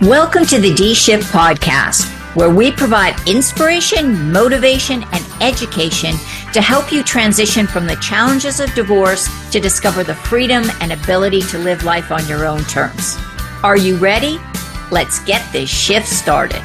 Welcome to the D Shift Podcast, where we provide inspiration, motivation, and education to help you transition from the challenges of divorce to discover the freedom and ability to live life on your own terms. Are you ready? Let's get this shift started.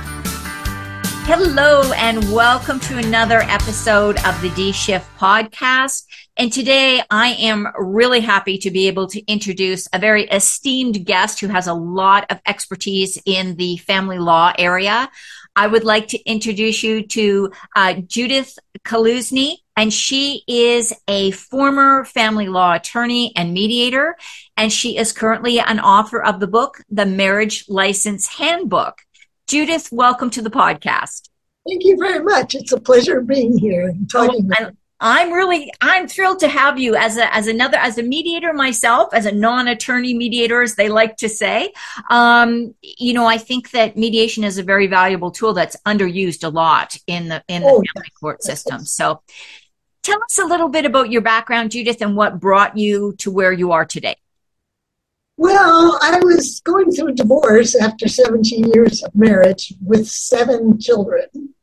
Hello, and welcome to another episode of the D Shift Podcast. And today I am really happy to be able to introduce a very esteemed guest who has a lot of expertise in the family law area. I would like to introduce you to uh, Judith Kaluzny, and she is a former family law attorney and mediator, and she is currently an author of the book, The Marriage License Handbook. Judith, welcome to the podcast. Thank you very much. It's a pleasure being here and talking. Oh, I'm really I'm thrilled to have you as a as another as a mediator myself as a non-attorney mediator as they like to say. Um, you know, I think that mediation is a very valuable tool that's underused a lot in the in the oh, family court system. So, tell us a little bit about your background, Judith, and what brought you to where you are today. Well, I was going through a divorce after 17 years of marriage with seven children.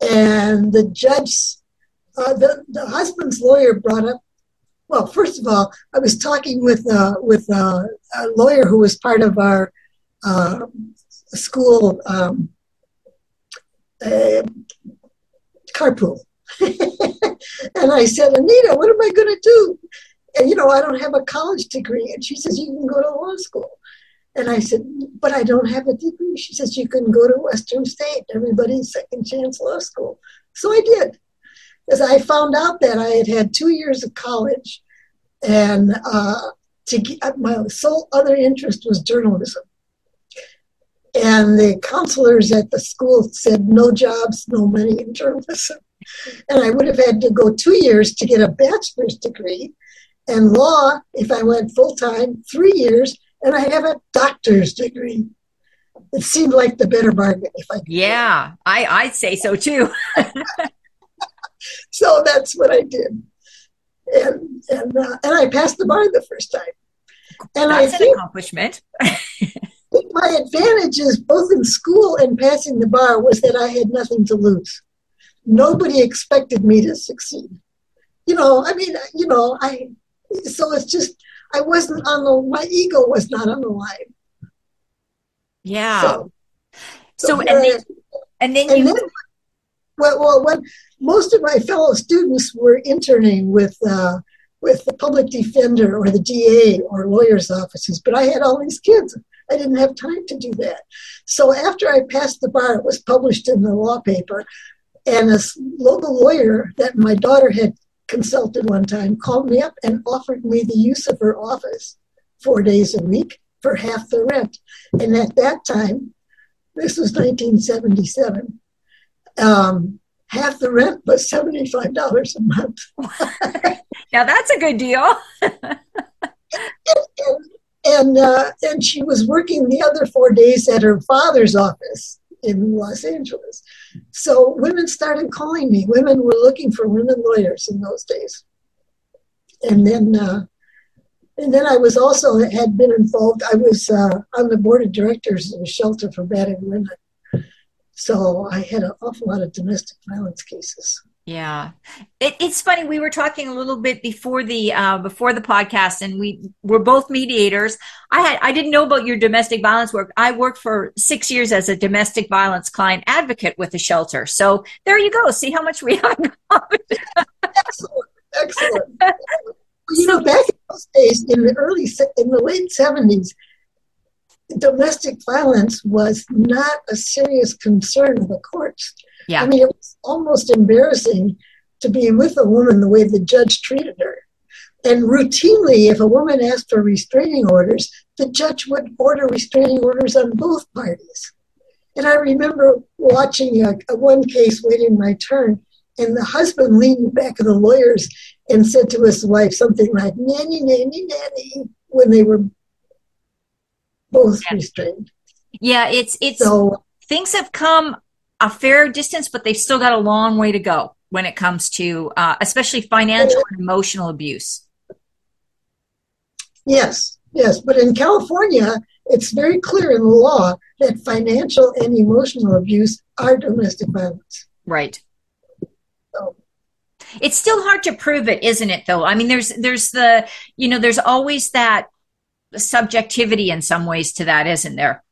And the judge uh, the, the husband's lawyer brought up, well, first of all, I was talking with, uh, with uh, a lawyer who was part of our uh, school um, uh, carpool. and I said, Anita, what am I going to do? And, you know, I don't have a college degree. And she says, you can go to law school. And I said, but I don't have a degree. She says, you can go to Western State, everybody's second chance law school. So I did is I found out that I had had two years of college, and uh, to get, uh, my sole other interest was journalism. And the counselors at the school said no jobs, no money in journalism. And I would have had to go two years to get a bachelor's degree, and law, if I went full time, three years, and I have a doctor's degree. It seemed like the better bargain if I. Yeah, I I'd say so too. so that's what I did, and and uh, and I passed the bar the first time. And that's I think, an accomplishment. my advantages, both in school and passing the bar, was that I had nothing to lose. Nobody expected me to succeed. You know, I mean, you know, I. So it's just I wasn't on the. My ego was not on the line. Yeah. So, so, so and, then, and then, and you. Then, well, well, when most of my fellow students were interning with uh, with the public defender or the DA or lawyers' offices, but I had all these kids. I didn't have time to do that. So after I passed the bar, it was published in the law paper, and a local lawyer that my daughter had consulted one time called me up and offered me the use of her office four days a week for half the rent. And at that time, this was 1977. Um, half the rent was $75 a month. now that's a good deal. and and, uh, and she was working the other four days at her father's office in Los Angeles. So women started calling me. Women were looking for women lawyers in those days. And then, uh, and then I was also had been involved. I was uh, on the board of directors of a shelter for battered women so I had an awful lot of domestic violence cases. Yeah, it, it's funny. We were talking a little bit before the uh, before the podcast, and we were both mediators. I had I didn't know about your domestic violence work. I worked for six years as a domestic violence client advocate with a shelter. So there you go. See how much we have. excellent, excellent. you know, back in those days, in the early in the late seventies, domestic violence was not a serious concern of the courts. Yeah. I mean, it was almost embarrassing to be with a woman the way the judge treated her. And routinely, if a woman asked for restraining orders, the judge would order restraining orders on both parties. And I remember watching a, a one case waiting my turn, and the husband leaned back of the lawyers and said to his wife something like, nanny, nanny, nanny, when they were both yeah. restrained. Yeah, it's it's so, things have come a fair distance, but they've still got a long way to go when it comes to uh, especially financial and emotional abuse. Yes, yes, but in California, it's very clear in the law that financial and emotional abuse are domestic violence. Right. So. It's still hard to prove it, isn't it? Though I mean, there's there's the you know there's always that subjectivity in some ways to that, isn't there?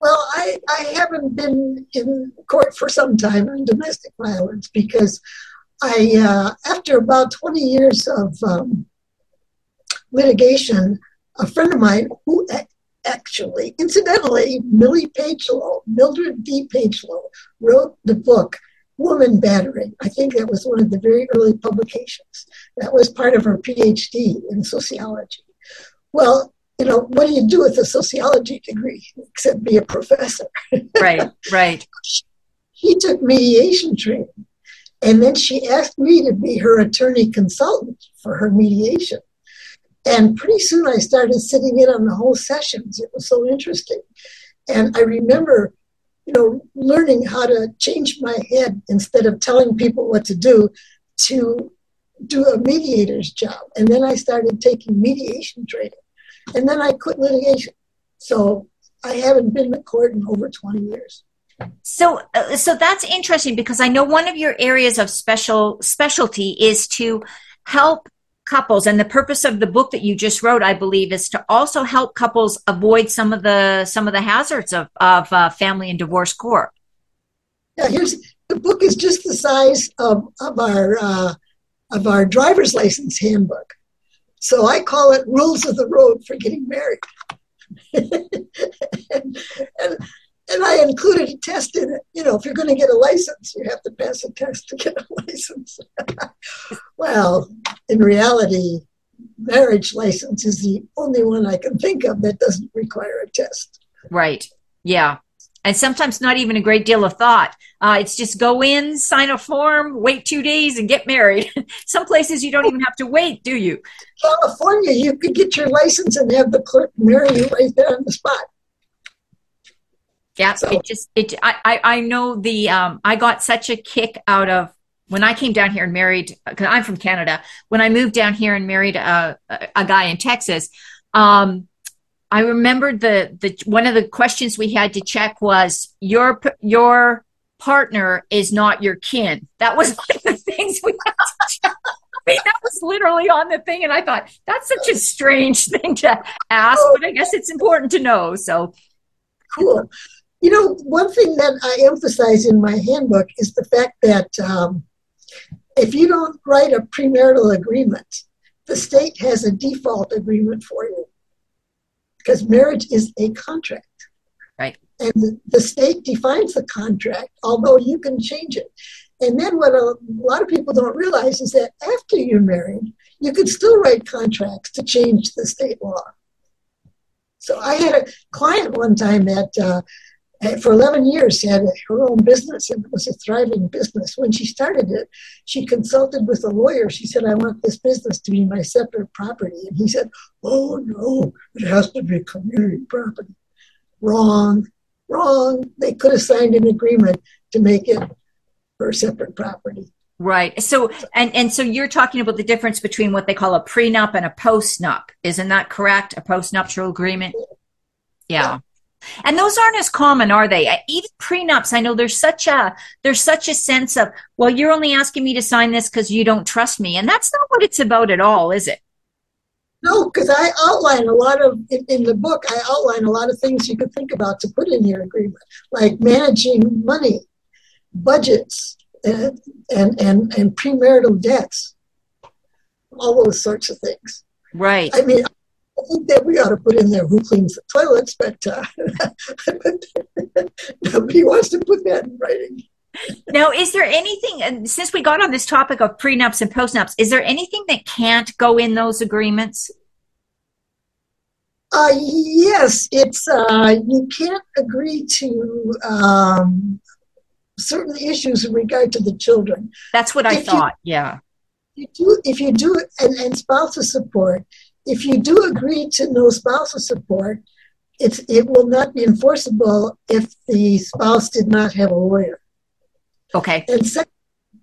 Well, I, I haven't been in court for some time on domestic violence because I, uh, after about 20 years of um, litigation, a friend of mine who actually, incidentally, Millie Pagelow, Mildred D. Pagelow, wrote the book Woman Battering. I think that was one of the very early publications. That was part of her PhD in sociology. Well, you know, what do you do with a sociology degree except be a professor? Right, right. He took mediation training, and then she asked me to be her attorney consultant for her mediation. And pretty soon I started sitting in on the whole sessions. It was so interesting. And I remember, you know, learning how to change my head instead of telling people what to do to do a mediator's job. And then I started taking mediation training and then I quit litigation. So I haven't been to court in over 20 years. So, uh, so that's interesting because I know one of your areas of special specialty is to help couples, and the purpose of the book that you just wrote, I believe, is to also help couples avoid some of the some of the hazards of of uh, family and divorce court. Yeah, here's the book is just the size of of our uh, of our driver's license handbook. So I call it rules of the road for getting married. and, and, and I included a test in it. You know, if you're going to get a license, you have to pass a test to get a license. well, in reality, marriage license is the only one I can think of that doesn't require a test. Right. Yeah and sometimes not even a great deal of thought. Uh, it's just go in, sign a form, wait two days, and get married. Some places you don't even have to wait, do you? California, you could get your license and have the clerk marry you right there on the spot. Yeah, so. it just it. I I, know the um. I got such a kick out of when I came down here and married because I'm from Canada. When I moved down here and married a a, a guy in Texas, um I remembered the the one of the questions we had to check was your your partner is not your kin. That was one of the things we had to check. I mean, that was literally on the thing, and I thought that's such a strange thing to ask, but I guess it's important to know. So cool. You know, one thing that I emphasize in my handbook is the fact that um, if you don't write a premarital agreement, the state has a default agreement for you because marriage is a contract. Right. And the state defines the contract, although you can change it. And then what a lot of people don't realize is that after you're married, you can still write contracts to change the state law. So I had a client one time that uh, for 11 years, she had her own business and it was a thriving business. When she started it, she consulted with a lawyer. She said, I want this business to be my separate property. And he said, Oh, no, it has to be community property. Wrong, wrong. They could have signed an agreement to make it her separate property. Right. So, and, and so you're talking about the difference between what they call a prenup and a postnup. Isn't that correct? A postnuptial agreement? Yeah. And those aren't as common, are they? Even prenups, I know there's such a there's such a sense of, well, you're only asking me to sign this because you don't trust me, and that's not what it's about at all, is it? No, because I outline a lot of in, in, the book. I outline a lot of things you could think about to put in your agreement, like managing money, budgets, and and and, and premarital debts, all those sorts of things. Right. I mean, I think that we ought to put in there who cleans the toilets, but, uh, nobody wants to put that in writing. now, is there anything, since we got on this topic of prenups and postnups, is there anything that can't go in those agreements? Uh, yes, it's uh, you can't agree to um, certain issues in regard to the children. That's what I if thought. You, yeah. You do if you do and, and spousal support if you do agree to no spousal support, it's, it will not be enforceable if the spouse did not have a lawyer. Okay. And second,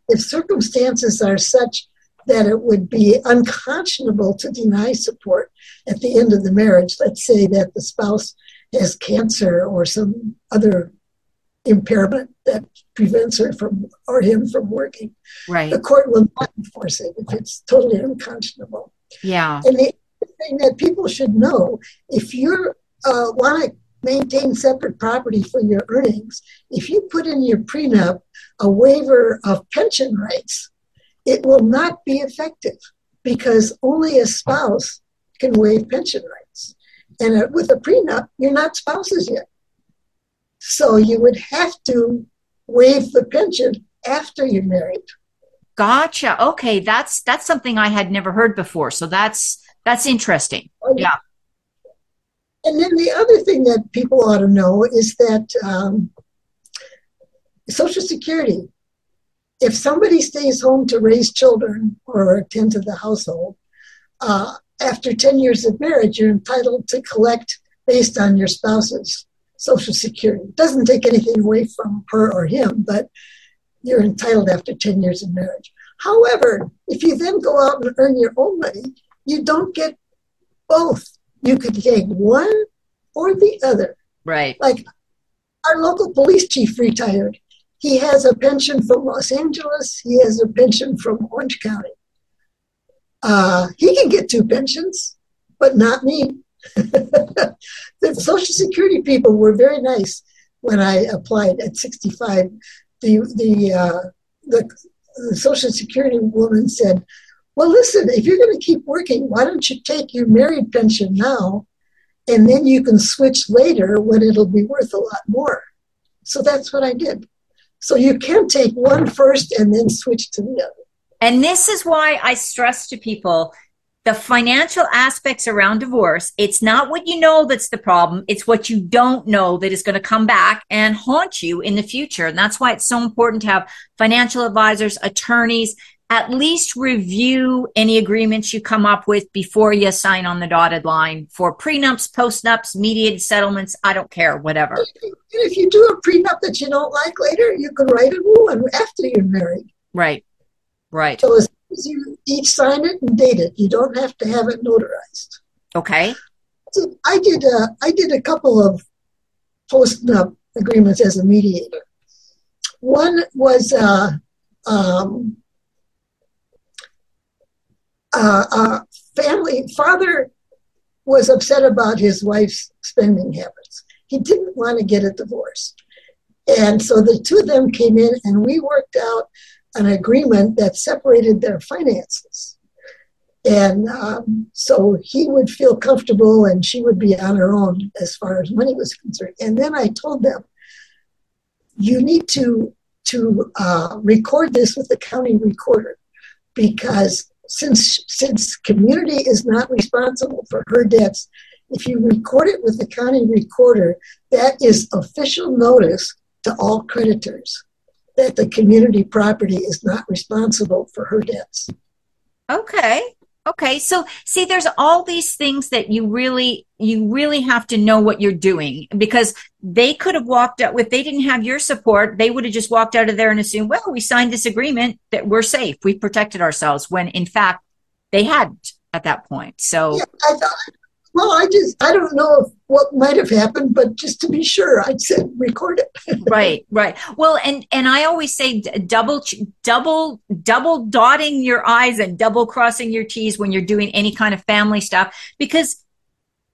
if circumstances are such that it would be unconscionable to deny support at the end of the marriage, let's say that the spouse has cancer or some other impairment that prevents her from or him from working. Right. The court will not enforce it if it's totally unconscionable. Yeah. And the thing that people should know, if you uh, want to maintain separate property for your earnings, if you put in your prenup a waiver of pension rights, it will not be effective because only a spouse can waive pension rights. And uh, with a prenup, you're not spouses yet. So you would have to waive the pension after you're married. Gotcha. Okay, that's that's something I had never heard before. So that's that's interesting. Oh, yeah. And then the other thing that people ought to know is that um, Social Security, if somebody stays home to raise children or attend to the household, uh, after 10 years of marriage, you're entitled to collect based on your spouse's Social Security. It doesn't take anything away from her or him, but you're entitled after 10 years of marriage. However, if you then go out and earn your own money, you don't get both. You could take one or the other. Right. Like our local police chief retired. He has a pension from Los Angeles. He has a pension from Orange County. Uh, he can get two pensions, but not me. the Social Security people were very nice when I applied at 65. The the uh, the, the Social Security woman said, "Well, listen, if you're going to keep working, why don't you take your married pension now, and then you can switch later when it'll be worth a lot more." So that's what I did. So you can take one first and then switch to the other. And this is why I stress to people the financial aspects around divorce, it's not what you know that's the problem. It's what you don't know that is going to come back and haunt you in the future. And that's why it's so important to have financial advisors, attorneys, at least review any agreements you come up with before you sign on the dotted line for prenups, postnups, mediated settlements. I don't care, whatever. And If you do a prenup that you don't like later, you can write a new one after you're married. Right. Right. So as you each sign it and date it. You don't have to have it notarized. Okay. So I did a, I did a couple of post agreements as a mediator. One was uh, um, uh, uh, family father was upset about his wife's spending habits. He didn't want to get a divorce. And so the two of them came in and we worked out an agreement that separated their finances. And um, so he would feel comfortable and she would be on her own as far as money was concerned. And then I told them, you need to, to uh, record this with the county recorder because since, since community is not responsible for her debts, if you record it with the county recorder, that is official notice to all creditors that the community property is not responsible for her debts. Okay. Okay. So see, there's all these things that you really, you really have to know what you're doing because they could have walked out if they didn't have your support, they would have just walked out of there and assumed, well, we signed this agreement that we're safe. We protected ourselves when in fact they hadn't at that point. So yeah, I well, I just I don't know what might have happened, but just to be sure, I said record it. right, right. Well, and and I always say double double double dotting your i's and double crossing your t's when you're doing any kind of family stuff because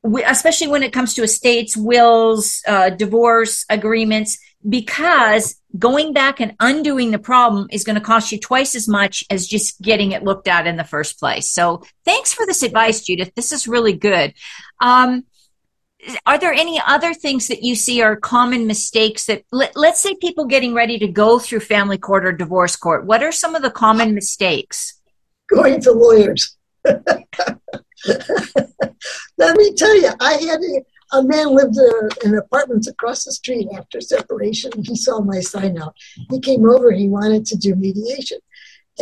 we, especially when it comes to estates, wills, uh, divorce agreements, because going back and undoing the problem is going to cost you twice as much as just getting it looked at in the first place. So thanks for this advice, Judith. This is really good. Um, are there any other things that you see are common mistakes that let, us say people getting ready to go through family court or divorce court what are some of the common mistakes going to lawyers let me tell you i had a, man lived in apartments across the street after separation. He saw my sign out. He came over. He wanted to do mediation,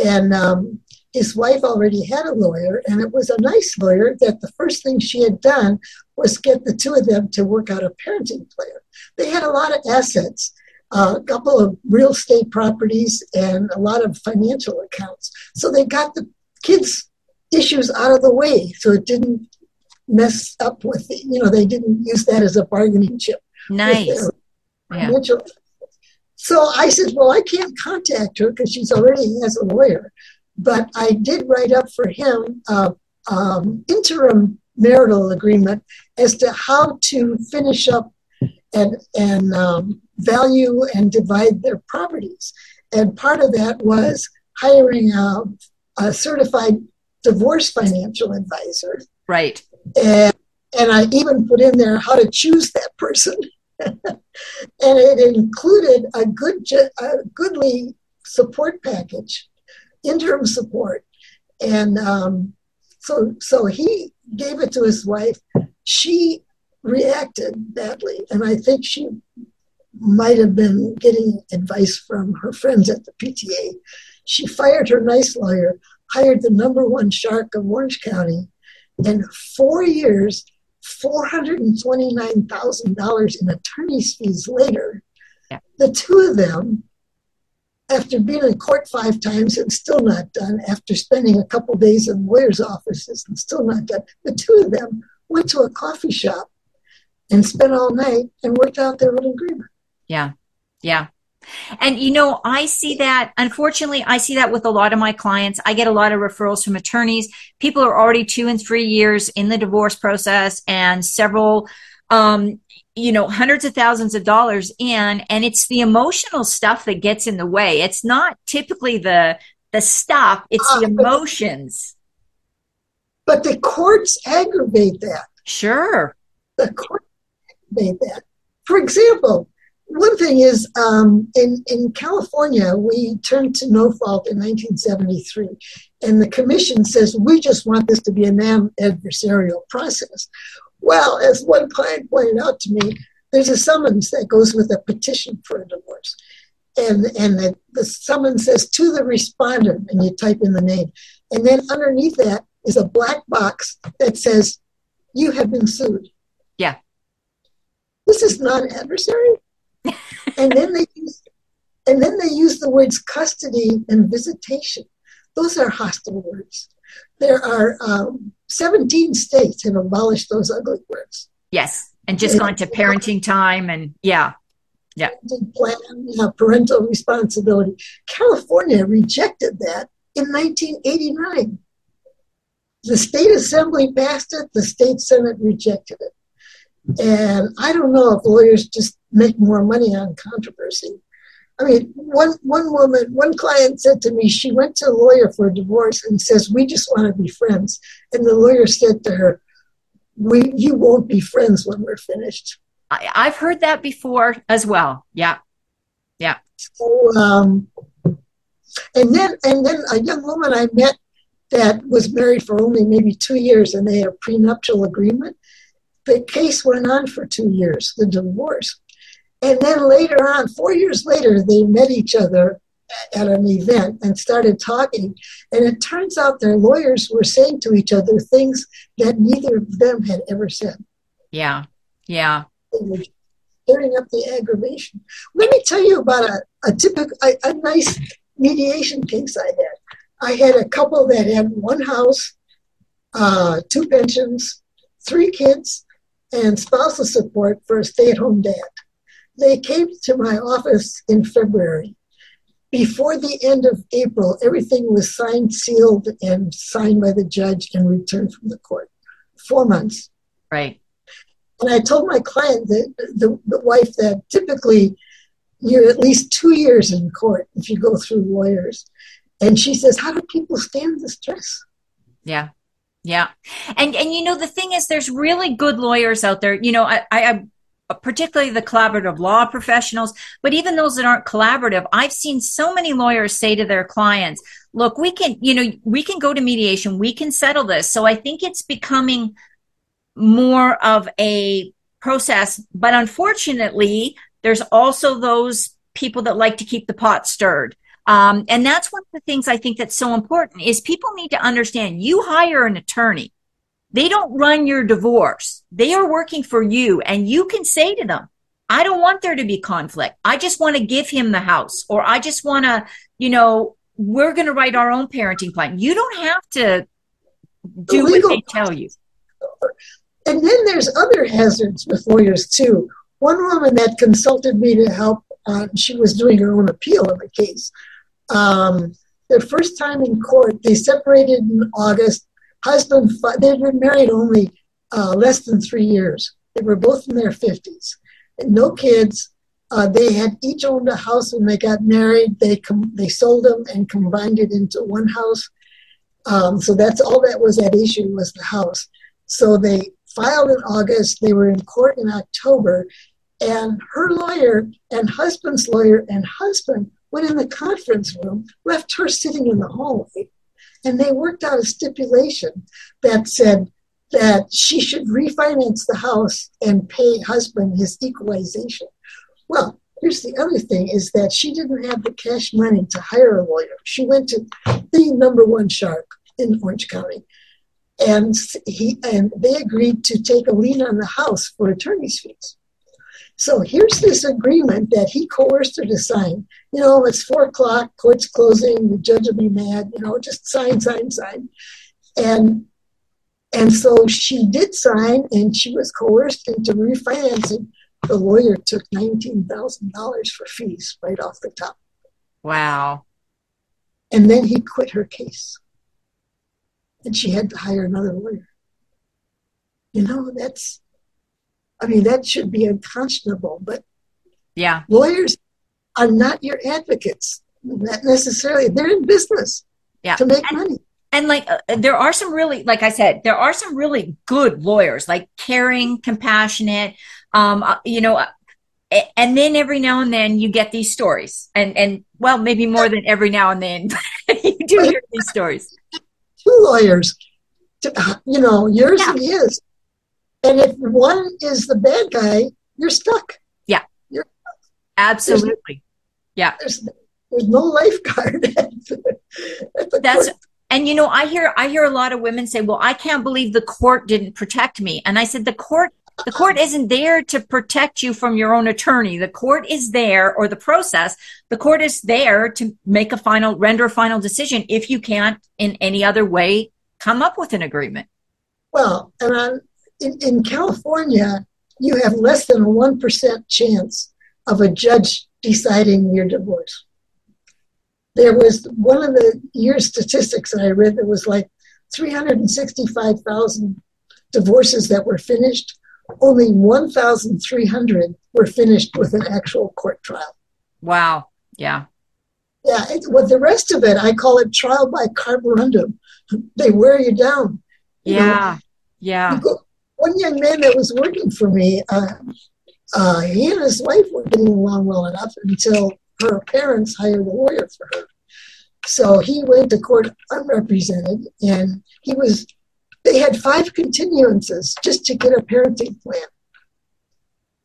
and um, his wife already had a lawyer, and it was a nice lawyer. That the first thing she had done was get the two of them to work out a parenting plan. They had a lot of assets. Uh, a couple of real estate properties and a lot of financial accounts. So they got the kids' issues out of the way so it didn't mess up with the, you know, they didn't use that as a bargaining chip. Nice. Yeah. So I said, well, I can't contact her because she's already has a lawyer. But I did write up for him a um, interim marital agreement as to how to finish up and and um, value and divide their properties. And part of that was hiring a, a certified divorce financial advisor. Right. And and I even put in there how to choose that person. and it included a good a goodly support package, interim support, and um, so so he gave it to his wife. She reacted badly, and I think she might have been getting advice from her friends at the PTA. She fired her nice lawyer, hired the number one shark of Orange County, and four years, $429,000 in attorney's fees later, yeah. the two of them, after being in court five times and still not done, after spending a couple days in lawyers' offices and still not done, the two of them went to a coffee shop and spent all night and worked out their little agreement. Yeah. Yeah. And you know, I see that, unfortunately, I see that with a lot of my clients. I get a lot of referrals from attorneys. People are already two and three years in the divorce process and several, um, you know, hundreds of thousands of dollars in, and it's the emotional stuff that gets in the way. It's not typically the, the stuff, it's the ah, emotions. But the courts aggravate that. Sure. The courts aggravate that. For example, one thing is um, in in California, we turned to no fault in 1973, and the commission says we just want this to be a non-adversarial process. Well, as one client pointed out to me, there's a summons that goes with a petition for a divorce, and and the, the summons says to the respondent, and you type in the name, and then underneath that is a black box that says you have been sued. Yeah. This is non-adversary and then they use, and then they use the words custody and visitation. Those are hostile words. There are um, 17 states have abolished those ugly words. Yes, and just and, gone to parenting time and yeah, yeah. Plan, yeah, parental responsibility. California rejected that in 1989. The state assembly passed it. The state senate rejected it. And I don't know if lawyers just make more money on controversy. I mean, one one woman, one client said to me, she went to a lawyer for a divorce and says, "We just want to be friends." And the lawyer said to her, "We, you won't be friends when we're finished." I, I've heard that before as well. Yeah, yeah. So, um, and then and then a young woman I met that was married for only maybe two years, and they had a prenuptial agreement the case went on for two years, the divorce. And then later on, four years later, they met each other at an event and started talking. And it turns out their lawyers were saying to each other things that neither of them had ever said. Yeah, yeah. They were stirring up the aggravation. Let me tell you about a, a typical, a, a nice mediation case I had. I had a couple that had one house, uh, two pensions, three kids, and spousal support for a stay at home dad. They came to my office in February. Before the end of April, everything was signed, sealed, and signed by the judge and returned from the court. Four months. Right. And I told my client that the, the wife that typically you're at least two years in court if you go through lawyers. And she says, How do people stand the stress? Yeah. Yeah. And, and, you know, the thing is, there's really good lawyers out there. You know, I, I, particularly the collaborative law professionals, but even those that aren't collaborative, I've seen so many lawyers say to their clients, look, we can, you know, we can go to mediation, we can settle this. So I think it's becoming more of a process, but unfortunately, there's also those people that like to keep the pot stirred. Um, and that's one of the things I think that's so important is people need to understand you hire an attorney. They don't run your divorce. They are working for you and you can say to them, I don't want there to be conflict. I just want to give him the house or I just want to, you know, we're going to write our own parenting plan. You don't have to do what they tell you. And then there's other hazards with lawyers too. One woman that consulted me to help, uh, she was doing her own appeal of the case. Um, the first time in court, they separated in August. Husband, they'd been married only uh, less than three years. They were both in their 50s. No kids. Uh, they had each owned a house when they got married. They com- they sold them and combined it into one house. Um, so that's all that was at issue was the house. So they filed in August. They were in court in October, and her lawyer and husband's lawyer and husband went in the conference room, left her sitting in the hallway, and they worked out a stipulation that said that she should refinance the house and pay husband his equalization. Well, here's the other thing is that she didn't have the cash money to hire a lawyer. She went to the number one shark in Orange County. And he and they agreed to take a lien on the house for attorney's fees. So here's this agreement that he coerced her to sign. You know, it's four o'clock, court's closing, the judge will be mad, you know, just sign, sign, sign. And and so she did sign and she was coerced into refinancing. The lawyer took $19,000 for fees right off the top. Wow. And then he quit her case. And she had to hire another lawyer. You know, that's, I mean, that should be unconscionable, but yeah, lawyers are not your advocates. Not necessarily. They're in business yeah. to make and, money and like uh, there are some really like i said there are some really good lawyers like caring compassionate um uh, you know uh, and then every now and then you get these stories and and well maybe more than every now and then you do hear these stories two lawyers you know yours yeah. and his and if one is the bad guy you're stuck. Yeah. You're absolutely. There's, yeah. There's, there's no lifeguard. At the, at the that's court and you know i hear i hear a lot of women say well i can't believe the court didn't protect me. And i said the court the court isn't there to protect you from your own attorney. The court is there or the process the court is there to make a final render a final decision if you can't in any other way come up with an agreement. Well and in, in california you have less than a 1% chance of a judge deciding your divorce there was one of the year statistics that I read that was like 365,000 divorces that were finished. Only 1,300 were finished with an actual court trial. Wow. Yeah. Yeah. It, with the rest of it, I call it trial by carborundum. They wear you down. You yeah. Know? Yeah. Go, one young man that was working for me, uh, uh, he and his wife were getting along well enough until her parents hired a lawyer for her. So he went to court unrepresented, and he was. They had five continuances just to get a parenting plan.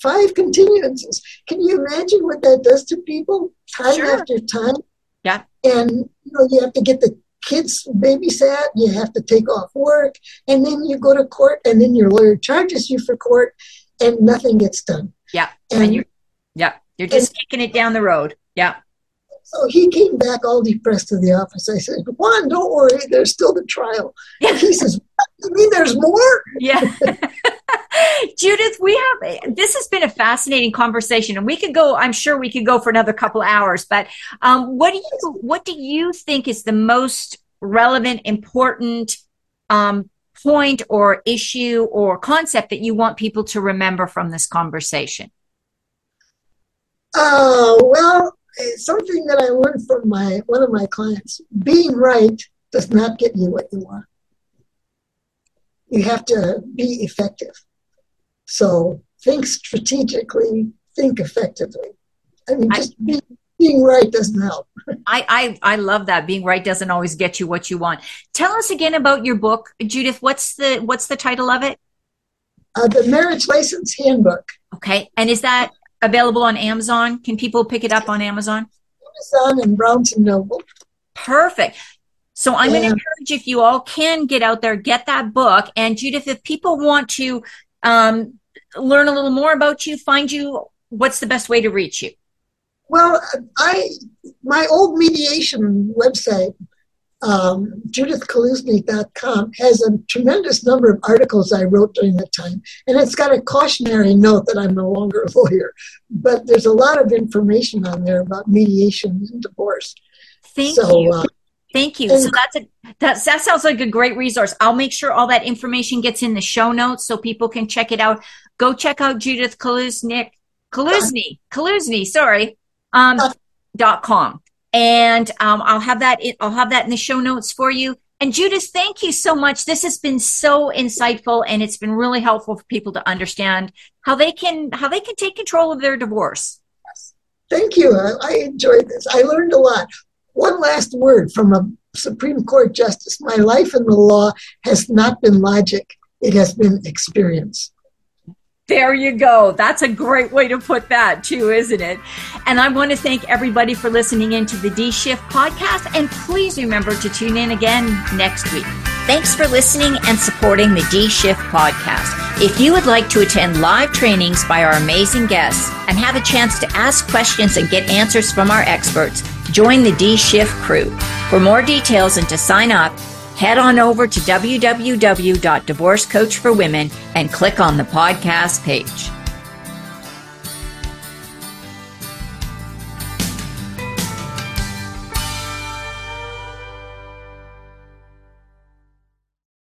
Five continuances. Can you imagine what that does to people time sure. after time? Yeah. And you know you have to get the kids babysat. You have to take off work, and then you go to court, and then your lawyer charges you for court, and nothing gets done. Yeah. And, and you're, yeah, you're just and, kicking it down the road. Yeah. So he came back all depressed to the office. I said, Juan, don't worry, there's still the trial. And he says, You mean there's more? Yeah. Judith, we have this has been a fascinating conversation, and we could go. I'm sure we could go for another couple hours. But um, what do you what do you think is the most relevant, important um, point or issue or concept that you want people to remember from this conversation? Oh well, something that I learned from my one of my clients: being right does not get you what you want. You have to be effective. So think strategically, think effectively. I mean, just I, be, being right doesn't help. I, I I love that. Being right doesn't always get you what you want. Tell us again about your book, Judith. What's the what's the title of it? Uh, the Marriage License Handbook. Okay, and is that available on Amazon? Can people pick it up on Amazon? Amazon and Barnes and Noble. Perfect. So I'm going to encourage if you all can get out there, get that book. And Judith, if people want to um, learn a little more about you, find you, what's the best way to reach you? Well, I my old mediation website um, judithkaluzny.com has a tremendous number of articles I wrote during that time. And it's got a cautionary note that I'm no longer a lawyer, but there's a lot of information on there about mediation and divorce. Thank so, you. Uh, Thank you. So that's a that that sounds like a great resource. I'll make sure all that information gets in the show notes so people can check it out. Go check out Judith Kaluznik Kaluzny Kaluzny, sorry, um, dot com and um, I'll have that. In, I'll have that in the show notes for you. And Judith, thank you so much. This has been so insightful, and it's been really helpful for people to understand how they can how they can take control of their divorce. Thank you. I, I enjoyed this. I learned a lot. One last word from a Supreme Court justice: My life in the law has not been logic; it has been experience. There you go. That's a great way to put that, too, isn't it? And I want to thank everybody for listening in to the D Shift podcast. And please remember to tune in again next week. Thanks for listening and supporting the D Shift podcast. If you would like to attend live trainings by our amazing guests and have a chance to ask questions and get answers from our experts, join the D Shift crew. For more details and to sign up, head on over to www.divorcecoachforwomen and click on the podcast page.